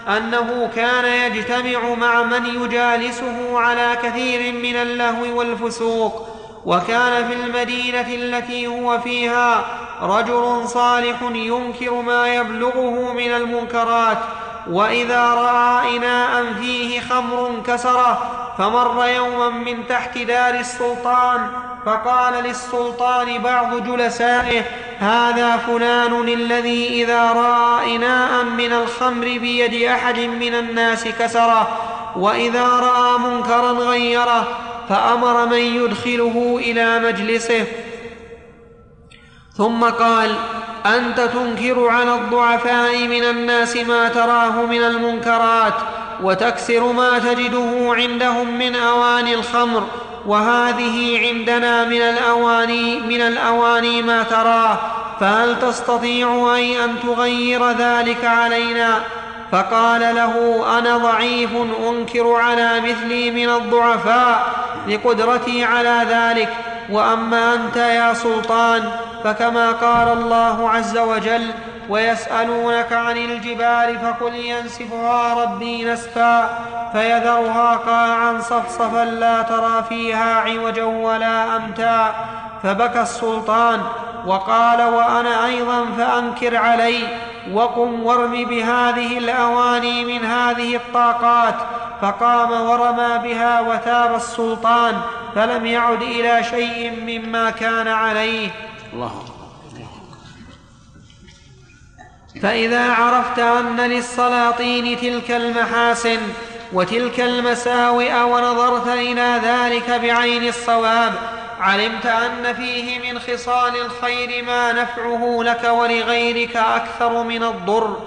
أنه كان يجتمع مع من يجالسه على كثير من اللهو والفسوق وكان في المدينة التي هو فيها رجل صالح ينكر ما يبلغه من المنكرات وإذا رأى إناء فيه خمر كسره فمر يوما من تحت دار السلطان فقال للسلطان بعض جلسائه هذا فلان الذي إذا رأى إناء من الخمر بيد أحد من الناس كسره وإذا رأى منكرا غيره فأمر من يدخله إلى مجلسه. ثم قال أنت تنكر على الضعفاء من الناس ما تراه من المنكرات وتكسر ما تجده عندهم من أواني الخمر وهذه عندنا من الأواني من الأواني ما تراه فهل تستطيع أي أن تغير ذلك علينا؟ فقال له أنا ضعيف أنكر على مثلي من الضعفاء لقدرتي على ذلك. وأما أنت يا سلطان فكما قال الله عز وجل ويسألونك عن الجبال فقل ينسفها ربي نسفا فيذرها قاعا صفصفا لا ترى فيها عوجا ولا أمتا فبكى السلطان وقال وأنا أيضا فأنكر علي وقم وارم بهذه الأواني من هذه الطاقات فقام ورمى بها وتاب السلطان فلم يعد إلى شيء مما كان عليه الله فإذا عرفت أن للسلاطين تلك المحاسن وتلك المساوئ ونظرت إلى ذلك بعين الصواب علمت أن فيه من خصال الخير ما نفعه لك ولغيرك أكثر من الضر.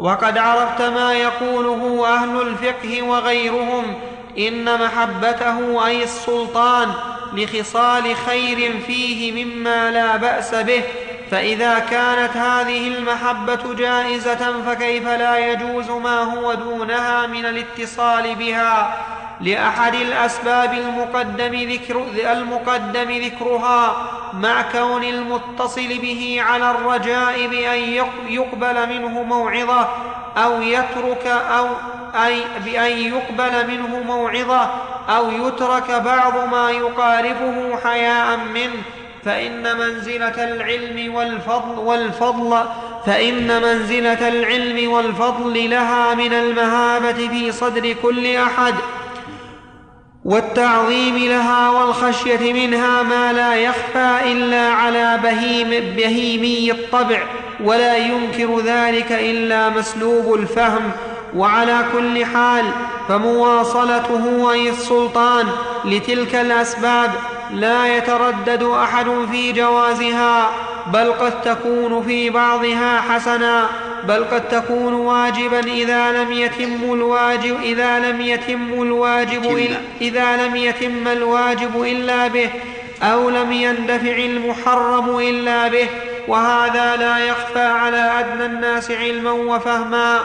وقد عرفت ما يقوله أهل الفقه وغيرهم إن محبته أي السلطان لخصال خير فيه مما لا بأس به. فإذا كانت هذه المحبة جائزة فكيف لا يجوز ما هو دونها من الاتصال بها؟ لأحد الأسباب المقدم ذكر المقدم ذكرها مع كون المتصل به على الرجاء بأن يقبل منه موعظة أو يترك أو اي بأن يقبل منه موعظة أو يترك بعض ما يقاربه حياء منه. فإن منزلة العلم والفضل والفضل فإن منزلة العلم والفضل لها من المهابة في صدر كل أحد والتعظيم لها والخشية منها ما لا يخفى إلا على بهيم بهيمي الطبع ولا ينكر ذلك إلا مسلوب الفهم وعلى كل حال فمواصلته أي السلطان لتلك الأسباب لا يتردد أحد في جوازها بل قد تكون في بعضها حسنا بل قد تكون واجبا إذا لم يتم الواجب إذا لم يتم الواجب. إذا لم يتم الواجب إلا به أو لم يندفع المحرم إلا به وهذا لا يخفى على أدنى الناس علما وفهما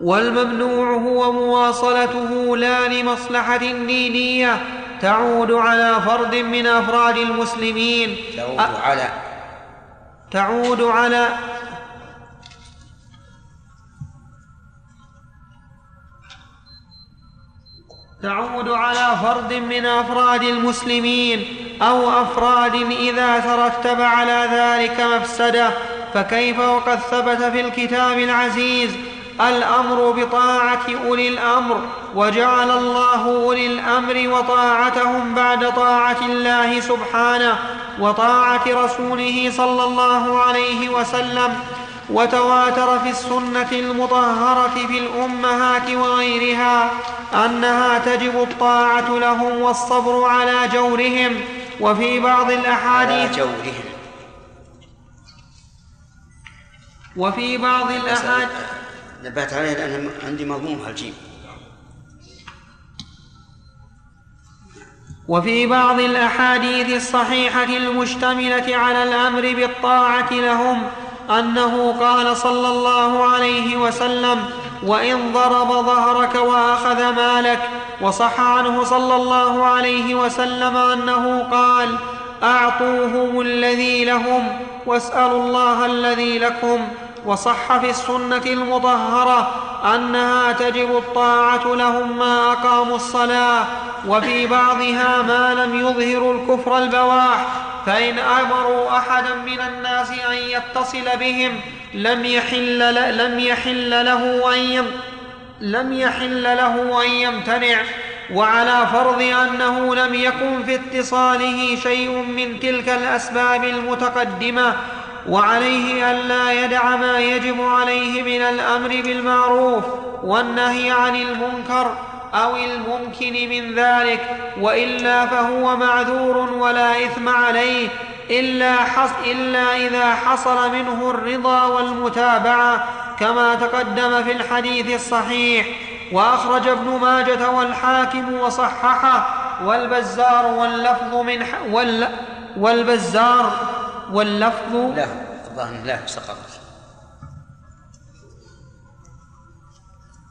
والممنوع هو مواصلته لا لمصلحة دينية تعود على فرد من أفراد المسلمين. تعود أ- على تعود على تعود على فرد من أفراد المسلمين أو أفراد إذا ترتب على ذلك مفسدة. فكيف وقد ثبت في الكتاب العزيز الأمر بطاعة أولي الأمر وجعل الله أولي الأمر وطاعتهم بعد طاعة الله سبحانه وطاعة رسوله صلى الله عليه وسلم وتواتر في السنة المطهرة في الأمهات وغيرها أنها تجب الطاعة لهم والصبر على جورهم. وفي بعض على الاحاديث جورهم. وفي بعض الأحاديث نبهت عليه لأن عندي مضموم هالجيم وفي بعض الأحاديث الصحيحة المشتملة على الأمر بالطاعة لهم أنه قال صلى الله عليه وسلم وإن ضرب ظهرك وأخذ مالك. وصح عنه صلى الله عليه وسلم أنه قال أعطوهم الذي لهم واسألوا الله الذي لكم. وصح في السنة المطهرة أنها تجب الطاعة لهم ما أقاموا الصلاة وفي بعضها ما لم يظهروا الكفر البواح فإن أمروا أحدا من الناس أن يتصل بهم لم يحل لم يحل له أن يم لم يحل له أن يمتنع وعلى فرض أنه لم يكن في اتصاله شيء من تلك الأسباب المتقدمة وعليه الا يدع ما يجب عليه من الأمر بالمعروف والنهي عن المنكر أو الممكن من ذلك وإلا فهو معذور ولا إثم عليه إلا, حص إلا إذا حصل منه الرضا والمتابعة كما تقدم في الحديث الصحيح وأخرج ابن ماجة والحاكم وصححه والبزار واللفظ من. والبزار واللفظ له الظاهر له سقط.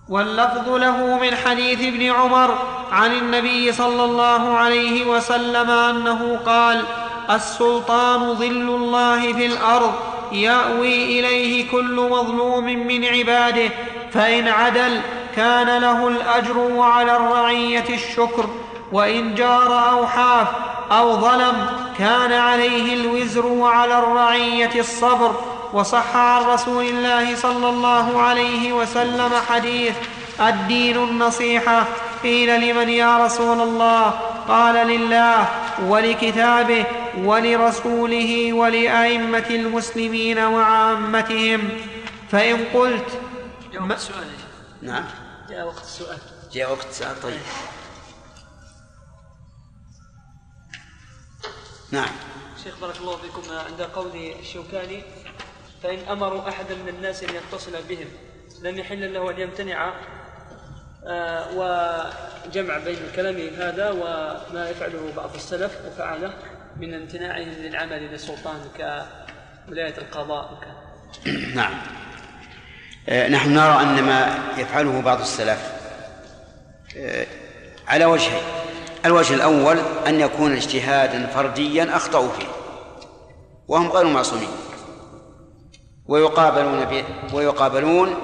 واللفظ له من حديث ابن عمر عن النبي صلى الله عليه وسلم أنه قال السلطان ظل الله في الأرض يأوي إليه كل مظلوم من عباده فإن عدل كان له الأجر وعلى الرعية الشكر. وإن جار أو حاف أو ظلم كان عليه الوزر وعلى الرعية الصبر. وصح عن رسول الله صلى الله عليه وسلم حديث الدين النصيحة. قيل لمن يا رسول الله؟ قال لله ولكتابه ولرسوله ولأئمة المسلمين وعامتهم. فإن قلت جاء وقت السؤال يا شيخ. نعم. جاء وقت السؤال. جاء وقت سؤال طيب. نعم. شيخ بارك الله فيكم عند قول الشوكاني فإن أمروا أحدا من الناس أن يتصل بهم لم يحل له أن يمتنع آه، وجمع بين كلامه هذا وما يفعله بعض السلف وفعله من امتناعهم للعمل للسلطان كولاية القضاء وكذا. نعم. آه، نحن نرى أن ما يفعله بعض السلف آه، على وجهين الوجه الأول أن يكون اجتهادا فرديا أخطأوا فيه. وهم غير معصومين. ويقابلون ب... ويقابلون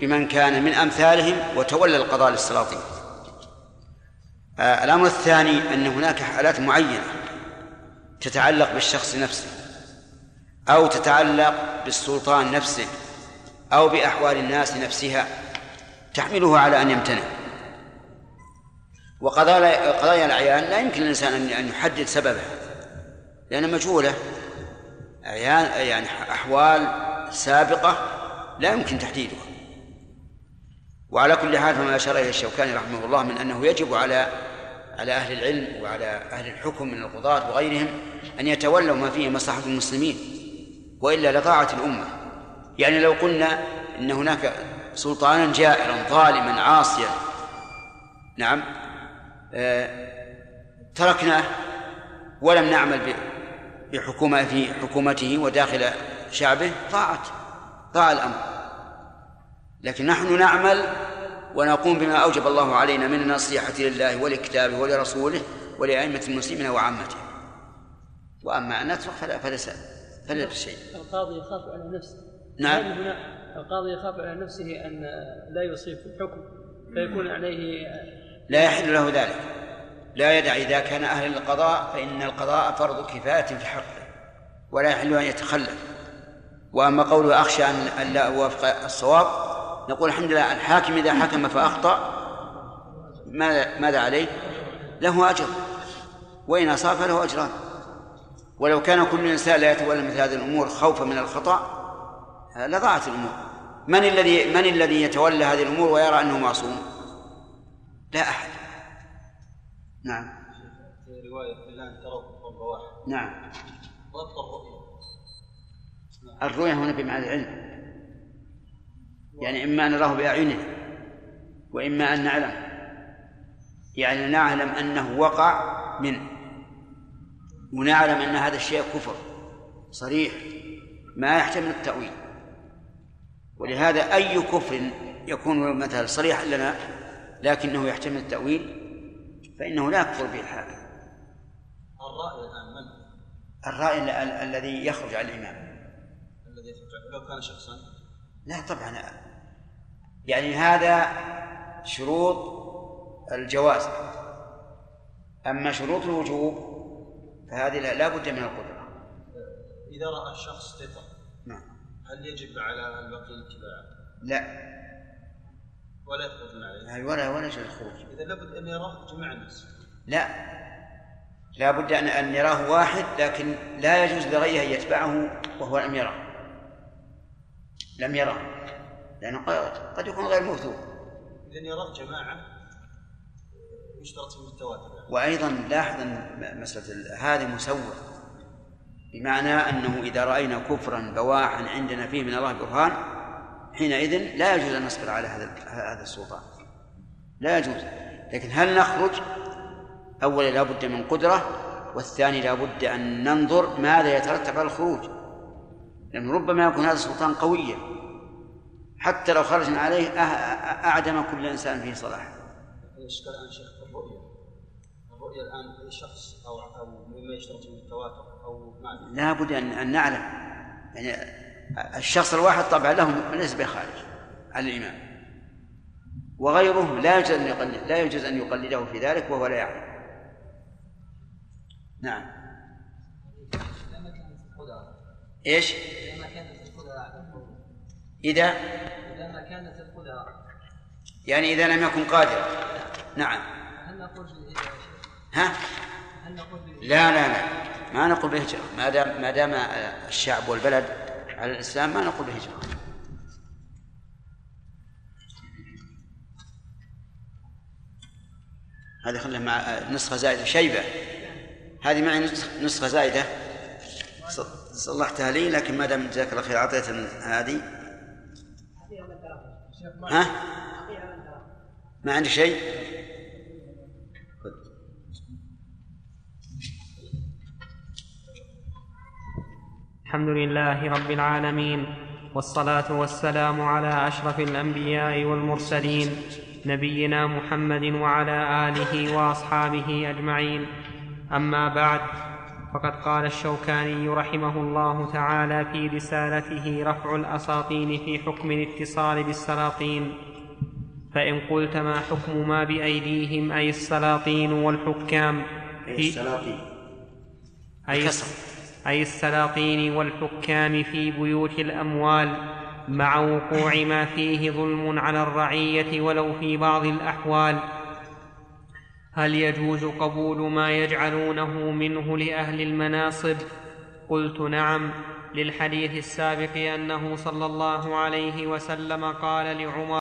بمن كان من أمثالهم وتولى القضاء للسلاطين آه، الأمر الثاني أن هناك حالات معينة تتعلق بالشخص نفسه أو تتعلق بالسلطان نفسه أو بأحوال الناس نفسها تحمله على أن يمتنع. وقضايا قضايا الأعيان لا يمكن للإنسان أن يحدد سببها لأنها مجهولة. أعيان يعني أحوال سابقة لا يمكن تحديدها. وعلى كل حال فما أشار إليه الشوكاني رحمه الله من أنه يجب على على أهل العلم وعلى أهل الحكم من القضاة وغيرهم أن يتولوا ما فيه مصلحة المسلمين وإلا لضاعت الأمة. يعني لو قلنا إن هناك سلطانا جائرا ظالما عاصيا نعم تركناه ولم نعمل بحكومة في حكومته وداخل شعبه ضاعت ضاع الأمر. لكن نحن نعمل ونقوم بما أوجب الله علينا من النصيحة لله ولكتابه ولرسوله ولأئمة المسلمين وعامته. وأما أن نترك فلا فليس فليس شيء. القاضي يخاف على نفسه. نعم. هنا القاضي يخاف على نفسه أن لا يصيب في الحكم فيكون عليه لا يحل له ذلك. لا يدع إذا كان أهل القضاء فإن القضاء فرض كفاية في حقه ولا يحل أن يتخلف. وأما قوله أخشى أن لا أوافق الصواب نقول الحمد لله الحاكم إذا حكم فأخطأ ماذا ماذا عليه؟ له أجر. وإن أصاب فله أجران. ولو كان كل إنسان لا يتولى مثل هذه الأمور خوفا من الخطأ لضاعت الأمور. من الذي من الذي يتولى هذه الأمور ويرى أنه معصوم؟ لا أحد. نعم. في رواية فلان تروا واحد. نعم. ضبط الرؤية الرؤية هنا بمعنى العلم. يعني إما أن نراه بأعيننا وإما أن نعلم. يعني نعلم أنه وقع منه ونعلم أن هذا الشيء كفر. صريح. ما يحتمل التأويل. ولهذا أي كفر يكون مثلا صريحا لنا لكنه يحتمل التأويل فإنه لا يكفر به الحاكم. الرأي الآن من؟ الرأي ال- الذي يخرج عن الإمام. الذي يخرج لو كان شخصا؟ لا طبعا. يعني هذا شروط الجواز. أما شروط الوجوب فهذه لا, بد من القدرة. إذا رأى الشخص ثقة نعم. هل يجب على البقي الاتباع لا. ولا يخرجون عليه؟ هاي ولا ولا شيء الخروج إذا لابد أن يراه جميع الناس. لا. لا بد أن أن يراه واحد لكن لا يجوز لغيره أن يتبعه وهو لم يره. لم يره. لأنه قد- قد يكون غير موثوق. إذا يراه جماعة يشترط فيه التواتر يعني. وأيضا لاحظ أن مسألة هذه مسوى بمعنى أنه إذا رأينا كفرا بواحا عندنا فيه من الله برهان حينئذ لا يجوز أن نصبر على هذا هذا السلطان. لا يجوز. لكن هل نخرج؟ أولا لا بد من قدرة والثاني لا بد أن ننظر ماذا يترتب على الخروج. لأنه ربما يكون هذا السلطان قويا. حتى لو خرجنا عليه أه- أه- أعدم كل إنسان فيه صلاح الإشكال الآن شيخ الرؤية. الرؤية الآن أي شخص أو أو مما يشترط فيه التواتر أو ما لا بد أن أن نعلم. يعني الشخص الواحد طبعا له ليس بخارج على الإمام وغيره لا يجوز أن يقلد لا يجوز أن يقلده في ذلك وهو لا يعلم نعم إيش؟ لما كانت القدرة إذا لما كانت يعني إذا لم يكن قادرا نعم هل نقول بالهجرة؟ ها؟ هل نقول بالهجرة؟ لا لا لا ما نقول بهجرة ما دام ما دام الشعب والبلد على الإسلام ما نقول بهجرة. هذه خلها مع نسخة زائدة. شيبة. هذه معي نسخ- نسخة زائدة. صلحتها لي لكن ما دام جزاك الله خير أعطيتني هذه. ها؟ ما عندي شيء؟ الحمد لله رب العالمين والصلاة والسلام على أشرف الأنبياء والمرسلين نبينا محمد وعلى آله وأصحابه أجمعين. أما بعد فقد قال الشوكاني رحمه الله تعالى في رسالته رفع الأساطين في حكم الاتصال بالسلاطين. فإن قلت ما حكم ما بأيديهم أي السلاطين والحكام؟ في السلاطين. أي, الكسر. أي السلاطين والحكام في بيوت الأموال مع وقوع ما فيه ظلم على الرعية ولو في بعض الأحوال. هل يجوز قبول ما يجعلونه منه لأهل المناصب؟ قلت نعم للحديث السابق أنه صلى الله عليه وسلم قال لعمر